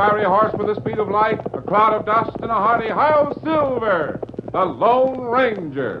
Fiery horse with the speed of light, a cloud of dust, and a hearty Hail Silver! The Lone Ranger.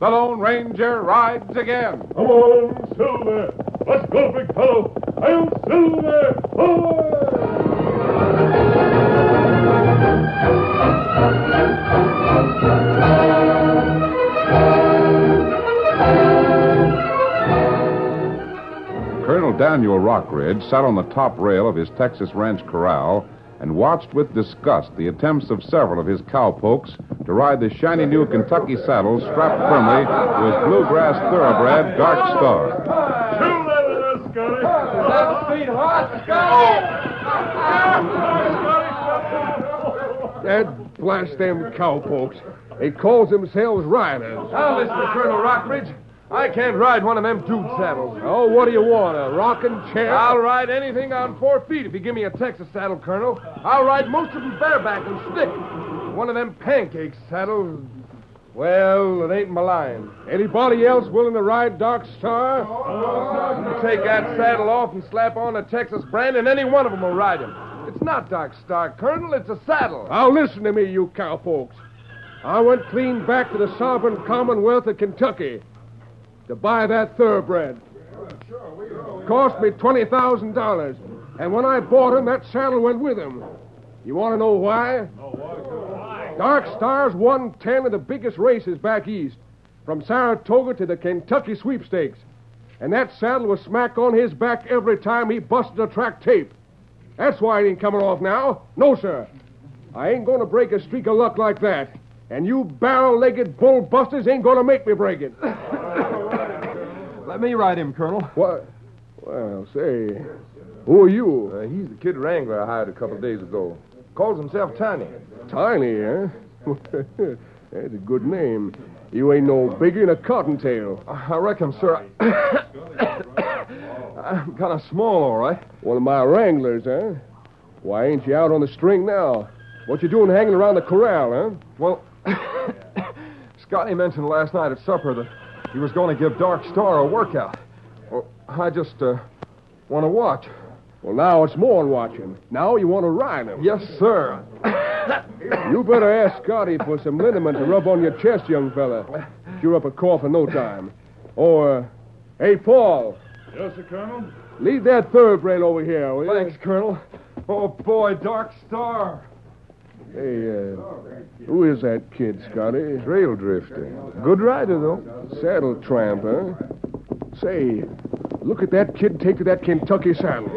the Lone Ranger rides again. Come on, Silver! Let's go, big fellow! Hail Silver! Colonel Daniel Rockridge sat on the top rail of his Texas ranch corral and watched with disgust the attempts of several of his cowpokes to ride the shiny new Kentucky saddle strapped firmly to his bluegrass thoroughbred Dark Star. Shoot that with us, Scotty! Dad blast them cowpokes. They calls themselves riders. Now, listen to Colonel Rockridge. I can't ride one of them dude saddles. Oh, what do you want? A rocking chair? I'll ride anything on four feet if you give me a Texas saddle, Colonel. I'll ride most of them bareback and stick. One of them pancake saddles. Well, it ain't my line. Anybody else willing to ride Dark Star? You take that saddle off and slap on a Texas brand, and any one of them will ride him. It's not Dark Star, Colonel. It's a saddle. Now listen to me, you cowpokes. I went clean back to the sovereign commonwealth of Kentucky to buy that thoroughbred. Cost me twenty thousand dollars, and when I bought him, that saddle went with him. You want to know why? Dark Star's won ten of the biggest races back east, from Saratoga to the Kentucky sweepstakes, and that saddle was smack on his back every time he busted a track tape. That's why it ain't coming off now. No, sir. I ain't going to break a streak of luck like that. And you barrel legged bull busters ain't going to make me break it. Let me ride him, Colonel. What? Well, say, who are you? Uh, he's the kid wrangler I hired a couple of days ago. Calls himself Tiny. Tiny, eh? That's a good name. You ain't no bigger than a cottontail. I reckon, sir. I'm kind of small, all right. One of my wranglers, huh? Why ain't you out on the string now? What you doing hanging around the corral, huh? Well, Scotty mentioned last night at supper that he was going to give Dark Star a workout. Well, I just uh, want to watch. Well, now it's more than watching. Now you want to ride him. Yes, sir. You better ask Scotty for some liniment to rub on your chest, young fella. You're up a cough in no time. Or, uh, hey, Paul, Yes, sir, Colonel. lead that thoroughbred over here, will you? Thanks, Colonel. Oh, boy, Dark Star. Hey, uh, who is that kid, Scotty? Trail drifter. Good rider, though. Saddle tramp, huh? Say, look at that kid take to that Kentucky saddle.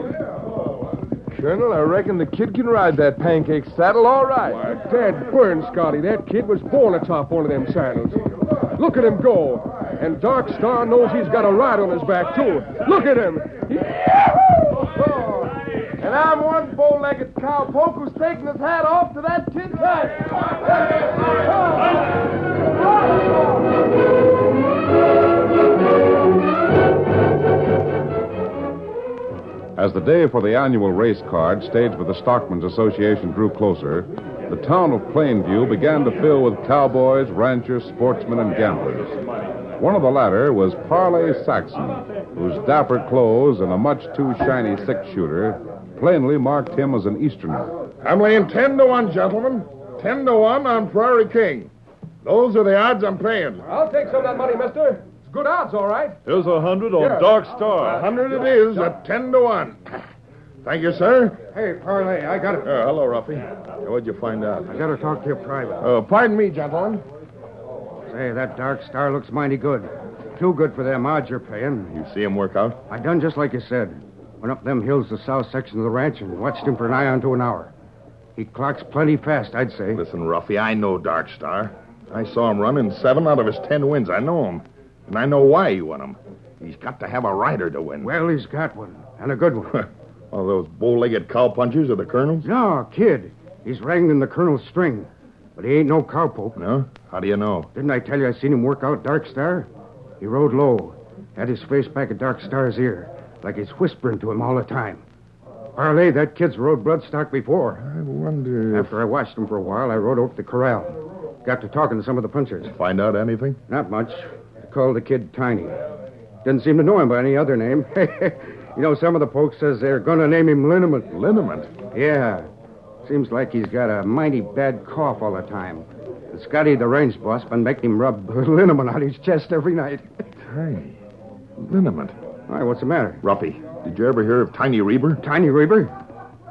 Colonel, I reckon the kid can ride that pancake saddle all right. Why, Dad burn, Scotty. That kid was born atop one of them saddles. Look at him go. And Dark Star knows he's got a ride on his back, too. Look at him. And I'm one bow-legged cowpoke who's taking his hat off to that head. As the day for the annual race card staged by the Stockmen's Association drew closer, the town of Plainview began to fill with cowboys, ranchers, sportsmen, and gamblers. One of the latter was Parley Saxon, whose dapper clothes and a much too shiny six shooter plainly marked him as an Easterner. I'm laying ten to one, gentlemen. Ten to one on Prairie King. Those are the odds I'm paying. I'll take some of that money, mister. It's good odds, all right. Here's a hundred on Dark Star. A hundred it is at ten to one. Thank you, sir. Hey, Parlay, I got it. Uh, hello, Ruffy. What'd you find out? I got to talk to you private. Uh, pardon me, gentlemen. Say, that Dark Star looks mighty good. Too good for them odds you're paying. You see him work out? I done just like you said. Went up them hills, the south section of the ranch, and watched him for nigh on to an hour. He clocks plenty fast, I'd say. Listen, Ruffy, I know Dark Star. I saw him run in seven out of his ten wins. I know him. And I know why he won 'em. He's got to have a rider to win. Well, he's got one, and a good one. All those bow-legged cowpunchers of the colonels? no, kid. He's wrangling the colonel's string. But he ain't no cowpoke. No? How do you know? Didn't I tell you I seen him work out Dark Star? He rode low, had his face back at Dark Star's ear, like he's whispering to him all the time. Parlay, that kid's rode Bloodstock before. I wonder. if- After I watched him for a while, I rode over to the corral. Got to talking to some of the punchers. Find out anything? Not much. I called the kid Tiny. Didn't seem to know him by any other name. you know, some of the folks says they're going to name him Liniment. Liniment. Yeah. Seems like he's got a mighty bad cough all the time. And Scotty, the range boss, been making him rub liniment on his chest every night. Hey, liniment. What's the matter? Ruffy, did you ever hear of Tiny Reber? Tiny Reber?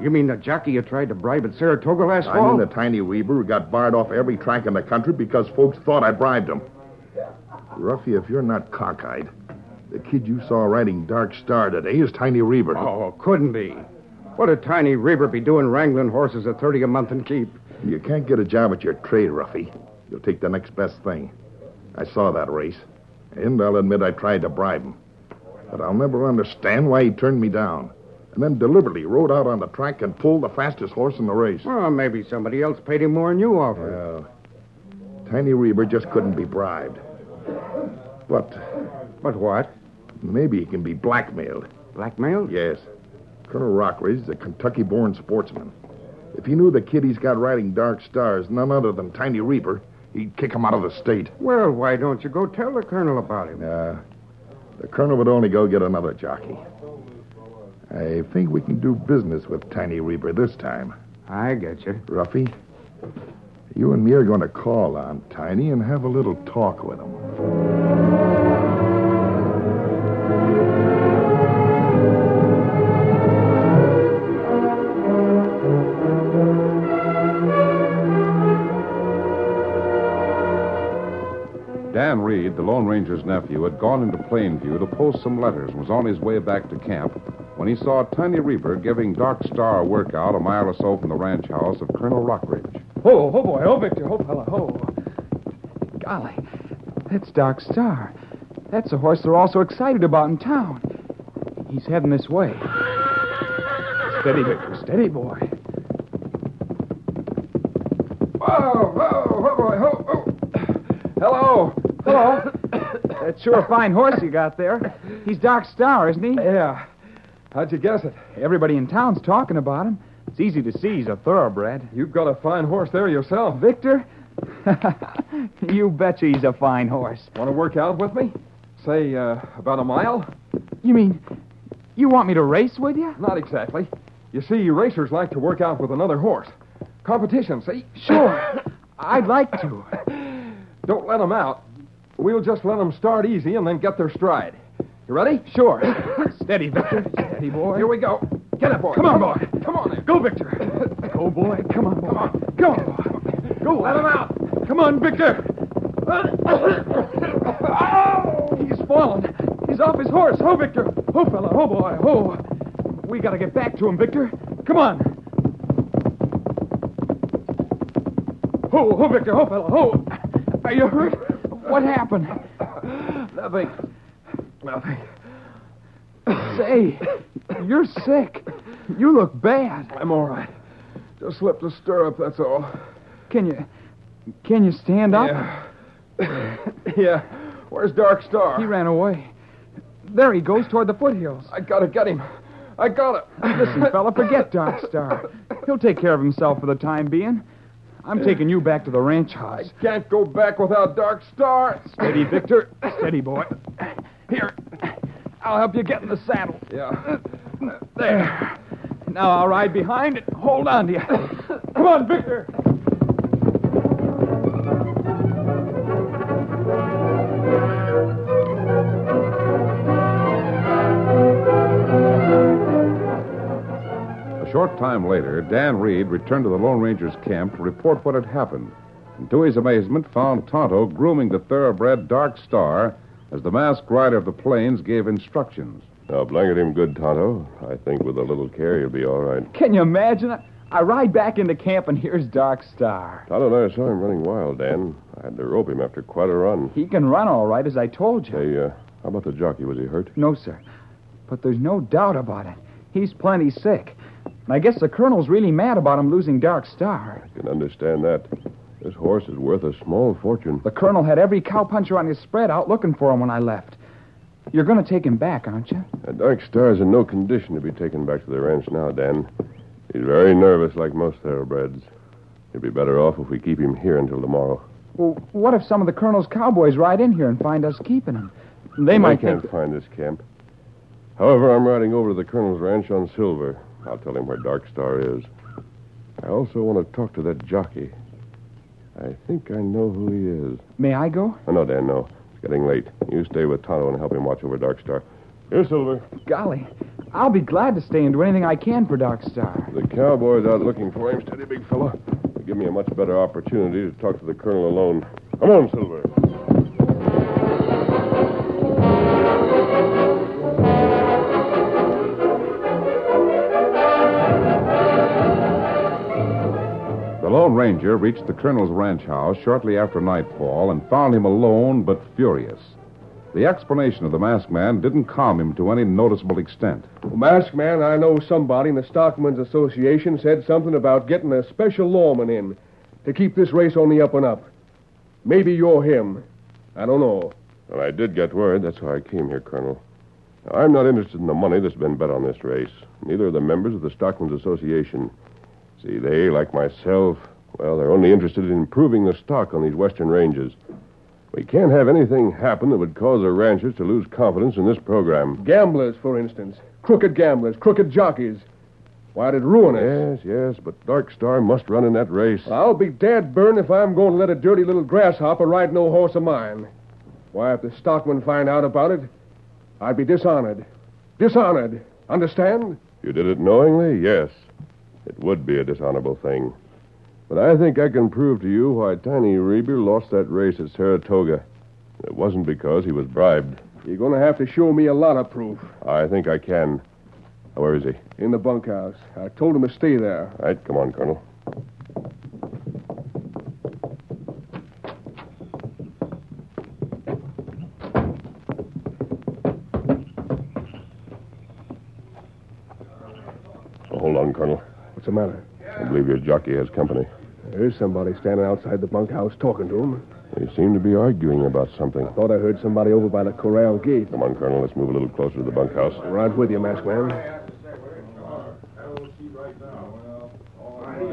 You mean the jockey you tried to bribe at Saratoga last I fall? mean the Tiny Reber who got barred off every track in the country because folks thought I bribed him. Ruffy, if you're not cockeyed, the kid you saw riding Dark Star today is Tiny Reber. Oh, couldn't be. What'd Tiny Reber be doing wrangling horses at 30 a month and keep? You can't get a job at your trade, Ruffy. You'll take the next best thing. I saw that race, and I'll admit I tried to bribe him. But I'll never understand why he turned me down. And then deliberately rode out on the track and pulled the fastest horse in the race. Well, maybe somebody else paid him more than you offered. Well, Tiny Reber just couldn't be bribed. But But what? maybe he can be blackmailed. Blackmailed? Yes. Colonel Rockridge is a Kentucky born sportsman. If he knew the kid he's got riding Dark Stars, none other than Tiny Reaper, he'd kick him out of the state. Well, why don't you go tell the colonel about him? Uh, the colonel would only go get another jockey. I think we can do business with Tiny Reaper this time. I get you. Ruffy, you and me are going to call on Tiny and have a little talk with him. Dan Reed, the Lone Ranger's nephew, had gone into Plainview to post some letters and was on his way back to camp when he saw Tiny Reaper giving Dark Star a workout a mile or so from the ranch house of Colonel Rockridge. Oh, oh, boy. Oh, Victor. Oh, fella. Oh. Golly, that's Dark Star. That's a horse they're all so excited about in town. He's heading this way. Steady, Victor. Steady, boy. Whoa, whoa, whoa, boy. Oh, oh. Hello. Hello. That's sure a fine horse you got there. He's Dark Star, isn't he? Yeah. How'd you guess it? Everybody in town's talking about him. It's easy to see he's a thoroughbred. You've got a fine horse there yourself. Victor? you betcha he's a fine horse. Want to work out with me? Say, uh, about a mile? You mean you want me to race with you? Not exactly. You see, racers like to work out with another horse. Competition, see? Sure. I'd like to. Don't let them out. We'll just let them start easy and then get their stride. You ready? Sure. Steady, Victor. Steady, boy. Here we go. Get up, boy. Come on, boy. Come on. There. Go, Victor. Go, boy. Come on, boy. Come on. Go. Go. Let him out. Come on, Victor. Oh, he's fallen. He's off his horse. Oh, Victor. Oh, fella. Oh, boy. Oh. We gotta get back to him, Victor. Come on. Oh, oh, Victor. Oh, fella. Oh. Are you hurt? What happened? Nothing. Nothing. Say, you're sick. You look bad. I'm all right. Just slipped a stirrup, that's all. Can you can you stand up? Yeah. yeah. Where's Dark Star? He ran away. There he goes toward the foothills. I gotta get him. I gotta. Listen, fella, forget Dark Star. He'll take care of himself for the time being. I'm taking you back to the ranch house. I can't go back without Dark Star. Steady, Victor. Steady, boy. Here. I'll help you get in the saddle. Yeah. There. Now I'll ride behind and hold on to you. Come on, Victor. A short time later, Dan Reed returned to the Lone Ranger's camp to report what had happened. And to his amazement, found Tonto grooming the thoroughbred Dark Star as the masked rider of the plains gave instructions. Now, blanket him good, Tonto. I think with a little care, he'll be all right. Can you imagine? I, I ride back into camp and here's Dark Star. Tonto and I saw him running wild, Dan. I had to rope him after quite a run. He can run all right, as I told you. Hey, uh, how about the jockey? Was he hurt? No, sir. But there's no doubt about it. He's plenty sick. And I guess the colonel's really mad about him losing Dark Star. I can understand that. This horse is worth a small fortune. The colonel had every cowpuncher on his spread out looking for him when I left. You're going to take him back, aren't you? Uh, Dark Star's in no condition to be taken back to the ranch now, Dan. He's very nervous, like most thoroughbreds. He'd be better off if we keep him here until tomorrow. Well, what if some of the colonel's cowboys ride in here and find us keeping him? They might I can't think. find this camp. However, I'm riding over to the colonel's ranch on Silver. I'll tell him where Dark Star is. I also want to talk to that jockey. I think I know who he is. May I go? Oh, no, Dan, no. It's getting late. You stay with Tonto and help him watch over Dark Star. Here, Silver. Golly, I'll be glad to stay and do anything I can for Dark Star. The cowboy's out looking for him. Steady, big fella. It'll give me a much better opportunity to talk to the colonel alone. Come on, Silver. The Lone Ranger reached the colonel's ranch house shortly after nightfall and found him alone but furious. The explanation of the masked man didn't calm him to any noticeable extent. Well, Masked man, I know somebody in the Stockmen's Association said something about getting a special lawman in to keep this race on the up and up. Maybe you're him. I don't know. Well, I did get word. That's why I came here, Colonel. Now, I'm not interested in the money that's been bet on this race. Neither are the members of the Stockmen's Association. See, they, like myself, well, they're only interested in improving the stock on these western ranges. We can't have anything happen that would cause the ranchers to lose confidence in this program. Gamblers, for instance. Crooked gamblers, crooked jockeys. Why, it'd ruin us. Yes, yes, but Dark Star must run in that race. I'll be dead burned if I'm going to let a dirty little grasshopper ride no horse of mine. Why, if the stockmen find out about it, I'd be dishonored. Dishonored. Understand? You did it knowingly? Yes. It would be a dishonorable thing. But I think I can prove to you why Tiny Reber lost that race at Saratoga. It wasn't because he was bribed. You're going to have to show me a lot of proof. I think I can. Where is he? In the bunkhouse. I told him to stay there. All right, come on, Colonel. Oh, hold on, Colonel. What's the matter? I believe your jockey has company. There's somebody standing outside the bunkhouse talking to him. They seem to be arguing about something. I thought I heard somebody over by the corral gate. Come on, Colonel. Let's move a little closer to the bunkhouse. Right with you, masked man.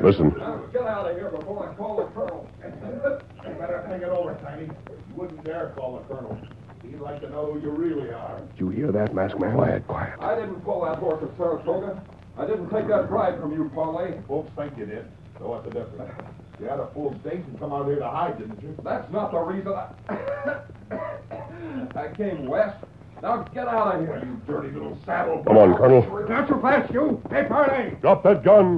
Listen. Get out of here before I call the colonel. You better hang it over, Tiny. You wouldn't dare call the colonel. He'd like to know who you really are. Did you hear that, masked man? Quiet, quiet. I didn't pull that horse at Saratoga. I didn't take that bribe from you, Parlay. Folks think you did. So what's the difference? You had a full stake and come out here to hide, didn't you? That's not the reason I. I came west. Now get out of here. You dirty little saddle. Come on, Colonel. Not so fast, you. Hey, Parley. Drop that gun.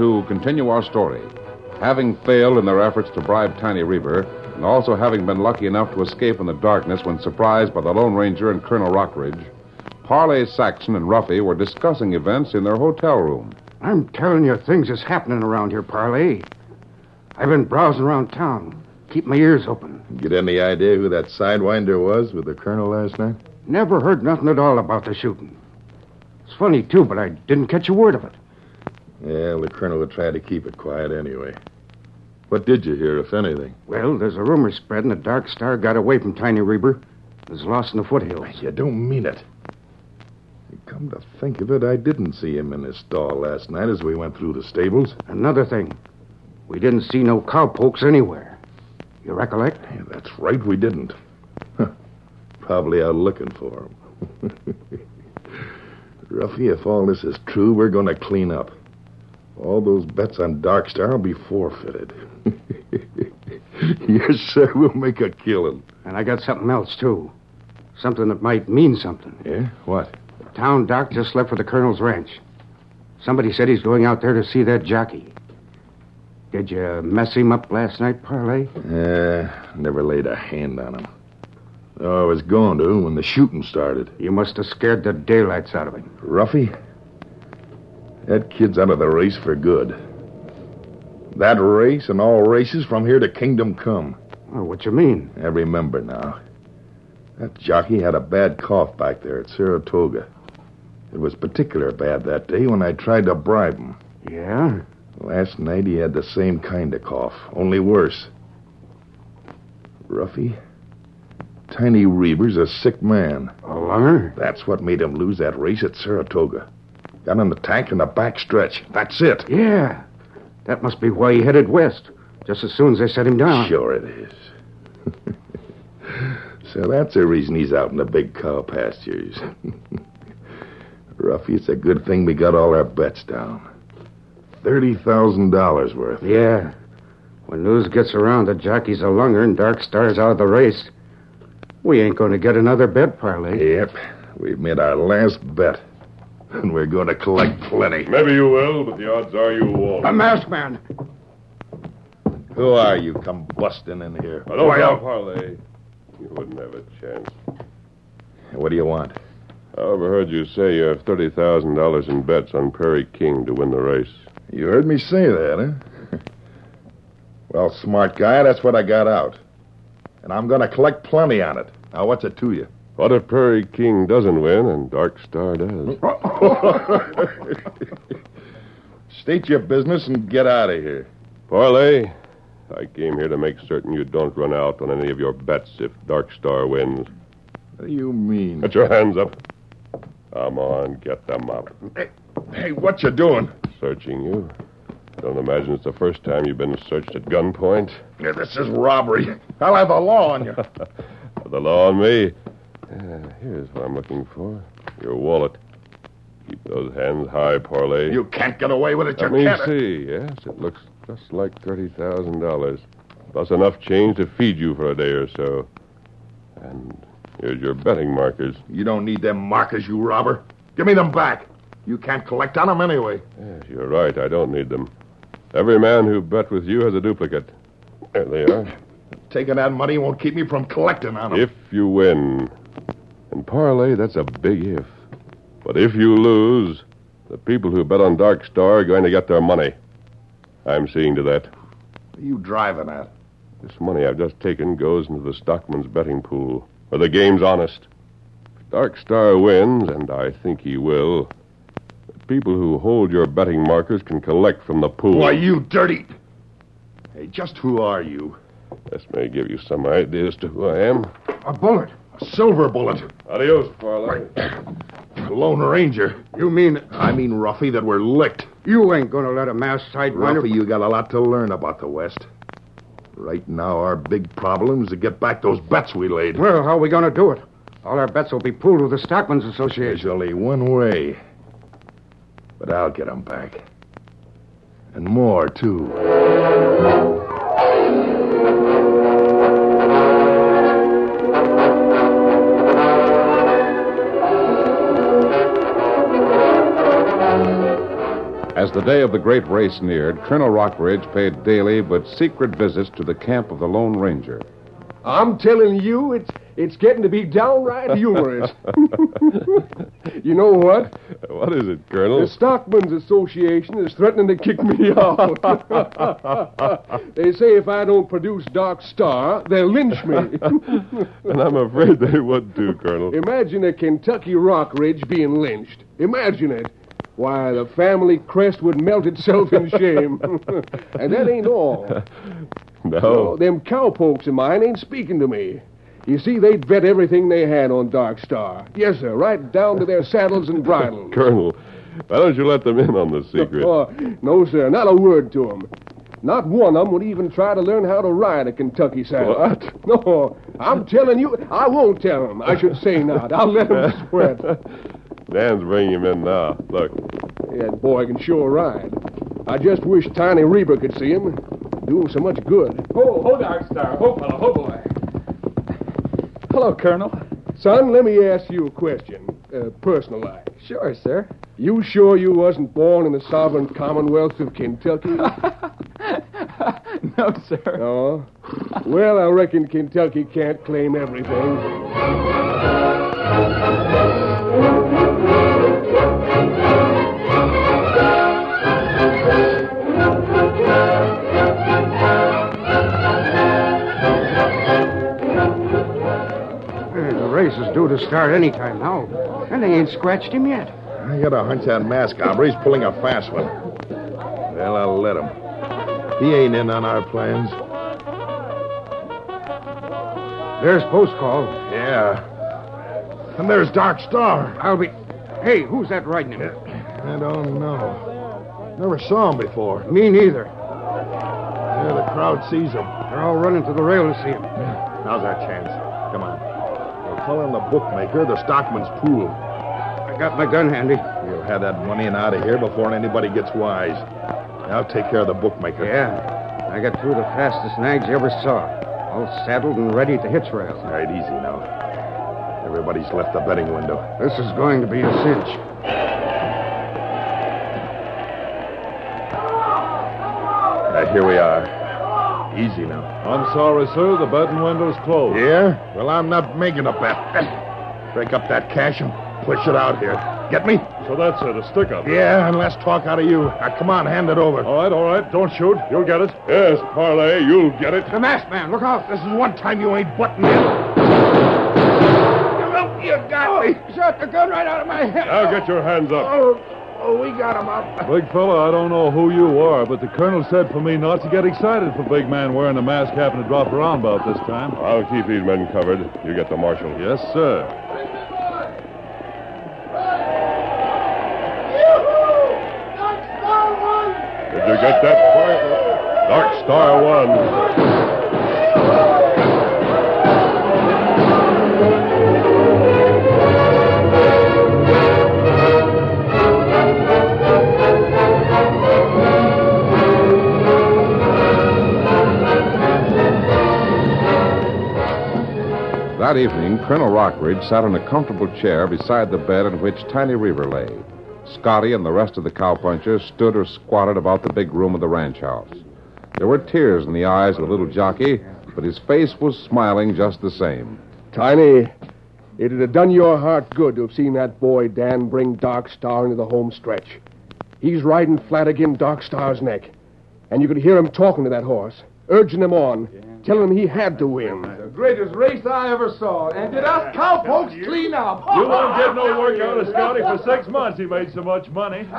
To continue our story. Having failed in their efforts to bribe Tiny Reaver, and also having been lucky enough to escape in the darkness when surprised by the Lone Ranger and Colonel Rockridge, Parley Saxon and Ruffy were discussing events in their hotel room. I'm telling you, things is happening around here, Parley. I've been browsing around town. Keep my ears open. Get any idea who that sidewinder was with the colonel last night? Never heard nothing at all about the shooting. It's funny, too, but I didn't catch a word of it. Yeah, the colonel would try to keep it quiet anyway. What did you hear, if anything? Well, there's a rumor spreading that Dark Star got away from Tiny Reaver. Was lost in the foothills. You don't mean it. Come to think of it, I didn't see him in his stall last night as we went through the stables. Another thing, we didn't see no cowpokes anywhere. You recollect? Yeah, that's right, we didn't. Huh. Probably out looking for him. Ruffy, if all this is true, we're going to clean up. All those bets on Dark Star will be forfeited. yes, sir, we'll make a killing. And I got something else, too. Something that might mean something. Yeah? What? The town doc just left for the colonel's ranch. Somebody said he's going out there to see that jockey. Did you mess him up last night, Parlay? Uh, never laid a hand on him. Oh, I was going to when the shooting started. You must have scared the daylights out of him. Ruffy, that kid's out of the race for good. That race and all races from here to Kingdom Come. Oh, what you mean? I remember now. That jockey had a bad cough back there at Saratoga. It was particular bad that day when I tried to bribe him. Yeah? Last night he had the same kind of cough, only worse. Ruffy, Tiny Reaver's a sick man. A lunger? That's what made him lose that race at Saratoga. Got in the tank in the back stretch. That's it. Yeah. That must be why he headed west, just as soon as they set him down. Sure it is. so that's the reason he's out in the big cow pastures. Ruffy, it's a good thing we got all our bets down. $30,000 worth. Yeah. When news gets around that Jockey's a lunger and Dark Star's out of the race, we ain't going to get another bet, Parlay. Yep. We've made our last bet. And we're going to collect plenty. Maybe you will, but the odds are you won't. A masked man. Who are you come busting in here? I don't Why, know, uh, You wouldn't have a chance. What do you want? I overheard you say you have $30,000 in bets on Prairie King to win the race. You heard me say that, huh? well, smart guy, that's what I got out. And I'm going to collect plenty on it. Now, what's it to you? What if Prairie King doesn't win and Dark Star does? State your business and get out of here. Parlay, I came here to make certain you don't run out on any of your bets if Dark Star wins. What do you mean? Put your hands up. Come on, get them up. Hey, what you doing? Searching you. Don't imagine it's the first time you've been searched at gunpoint. Yeah, this is robbery. I'll have the law on you. the law on me. Uh, here's what I'm looking for. Your wallet. Keep those hands high, Parlay. You can't get away with it. You Let me can't. see. Yes, it looks just like $30,000. Plus enough change to feed you for a day or so. And here's your betting markers. You don't need them markers, you robber. Give me them back. You can't collect on them anyway. Yes, you're right. I don't need them. Every man who bet with you has a duplicate. There they are. Taking that money won't keep me from collecting on them. If you win. And parlay, that's a big if. But if you lose, the people who bet on Dark Star are going to get their money. I'm seeing to that. What are you driving at? This money I've just taken goes into the stockman's betting pool, where the game's honest. If Dark Star wins, and I think he will, the people who hold your betting markers can collect from the pool. Why, you dirty. Hey, just who are you? This may give you some idea as to who I am. A bullet. A silver bullet. Adios, Farley. The Lone Ranger. You mean I mean, Ruffy, that we're licked. you ain't gonna let a masked sidewinder... Ruffy, you got a lot to learn about the West. Right now, our big problem is to get back those bets we laid. Well, how are we gonna do it? All our bets will be pooled with the Stockmen's There's Association. only one way. But I'll get 'em back. And more, too. As the day of the great race neared, Colonel Rockridge paid daily but secret visits to the camp of the Lone Ranger. I'm telling you, it's it's getting to be downright humorous. you know what? What is it, Colonel? The Stockmen's Association is threatening to kick me out. they say if I don't produce Dark Star, they'll lynch me. and I'm afraid they would too, Colonel. Imagine a Kentucky Rockridge being lynched. Imagine it. Why, the family crest would melt itself in shame. and that ain't all. No. Them cowpokes of mine ain't speaking to me. You see, they'd bet everything they had on Dark Star. Yes, sir, right down to their saddles and bridles. Colonel, why don't you let them in on the secret? Oh, no, sir, not a word to them. Not one of them would even try to learn how to ride a Kentucky saddle. What? No, I'm telling you, I won't tell them. I should say not. I'll let them sweat. Dan's bringing him in now. Look. That boy can sure ride. I just wish Tiny Reber could see him. Do him so much good. Ho, ho, Dark Star. Ho, fellow, ho, boy. Hello, Colonel. Son, let me ask you a question, uh, personalized. Sure, sir. You sure you wasn't born in the sovereign commonwealth of Kentucky? no, sir. no. Well, I reckon Kentucky can't claim everything. Due to start any time now. And they ain't scratched him yet. I got a hunch that mask hombre's pulling a fast one. Well, I'll let him. He ain't in on our plans. There's post call. Yeah. And there's Dark Star. I'll be. Hey, who's that riding him? I don't know. Never saw him before. Me neither. Yeah, the crowd sees him. They're all running to the rail to see him. Now's our chance. Come on. Call in the bookmaker, the stockman's pool. I got my gun handy. We'll have that money and out of here before anybody gets wise. I'll take care of the bookmaker. Yeah. I got through the fastest nags you ever saw. All saddled and ready to hitch rail. All right, easy now. Everybody's left the betting window. This is going to be a cinch. Here we are. Easy now. I'm sorry, sir. The betting window's closed. Yeah? Well, I'm not making a bet. Break up that cash and push it out here. Get me? So that's it, a stick up. Yeah, and less talk out of you. Now, come on, hand it over. All right, all right. Don't shoot. You'll get it. Yes, Parlay, you'll get it. The masked man, look out. This is one time you ain't butting in. Well, you got oh. me. Shot the gun right out of my head. Now get your hands up. Oh, oh, we got him up. Big fella, I don't know who you are, but the colonel said for me not to get excited for big man wearing a mask happening to drop around about this time. I'll keep these men covered. You get the marshal. Yes, sir. Did you get that quiet? Dark Star won. That evening, Colonel Rockridge sat in a comfortable chair beside the bed in which Tiny Reaver lay. Scotty and the rest of the cowpunchers stood or squatted about the big room of the ranch house. There were tears in the eyes of the little jockey, but his face was smiling just the same. Tiny, It'd have done your heart good to have seen that boy Dan bring Dark Star into the home stretch. He's riding flat again Dark Star's neck. And you could hear him talking to that horse, urging him on, telling him he had to win. The greatest race I ever saw. And did us cowpokes clean up. You won't get no work out of Scotty for six months. He made so much money.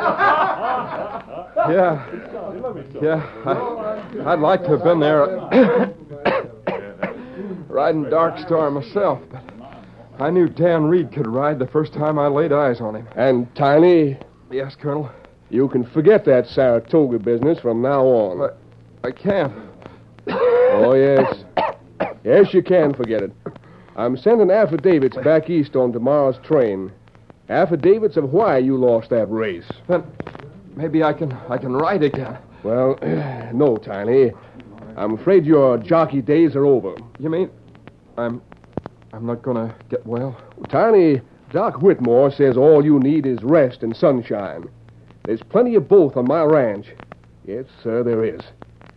Yeah. Yeah. I, I'd like to have been there riding Dark Star myself, but I knew Dan Reed could ride the first time I laid eyes on him. And Tiny, Yes, Colonel. you can forget that Saratoga business from now on. But I can't. Oh, yes. Yes, you can forget it. I'm sending affidavits back east on tomorrow's train. Affidavits of why you lost that race. Then maybe I can I can ride again. Well, no, Tiny. I'm afraid your jockey days are over. You mean I'm I'm not gonna get well? Tiny, Doc Whitmore says all you need is rest and sunshine. There's plenty of both on my ranch. Yes, sir, there is.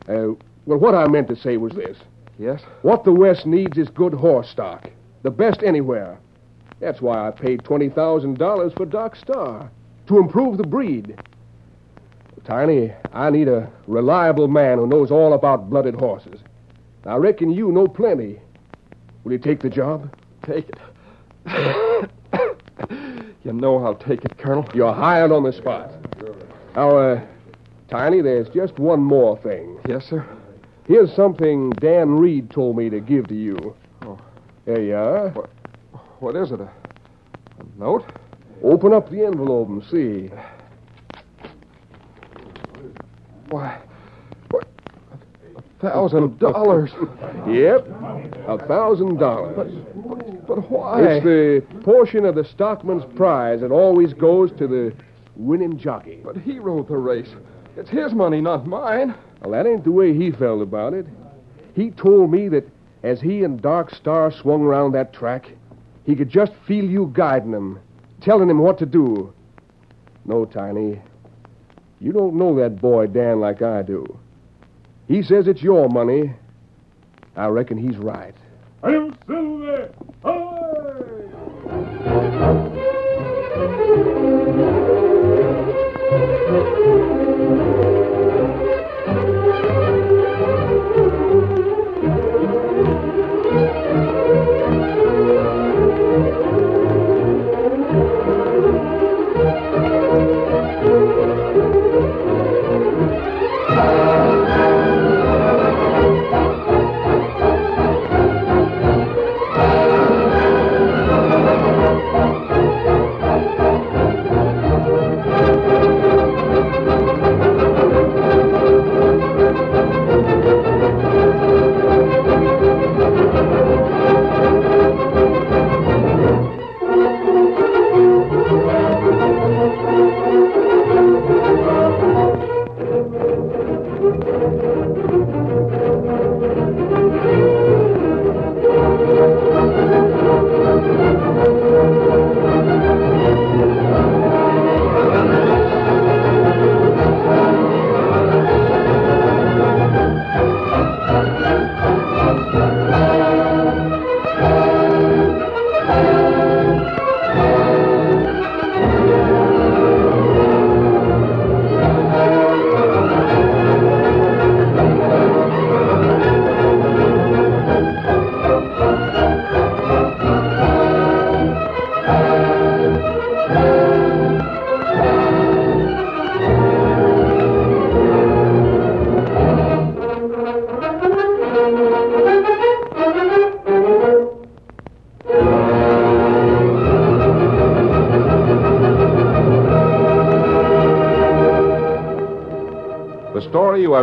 Uh, well, what I meant to say was this. Yes? What the West needs is good horse stock. The best anywhere. That's why I paid $20,000 for Dark Star. To improve the breed. Tiny, I need a reliable man who knows all about blooded horses. I reckon you know plenty. Will you take the job? Take it. you know I'll take it, Colonel. You're hired on the spot. Now, uh, Tiny, there's just one more thing. Yes, sir. Here's something Dan Reed told me to give to you. Oh. There you uh? are. What is it? A, a note? Open up the envelope and see. Why, what? A thousand dollars. Yep, a thousand dollars. But why? It's the portion of the stockman's prize that always goes to the winning jockey. But he rode the race. It's his money, not mine. Well, that ain't the way he felt about it. He told me that as he and Dark Star swung around that track, he could just feel you guiding him, telling him what to do. No, Tiny, you don't know that boy Dan like I do. He says it's your money. I reckon he's right. Hail Silver! Away!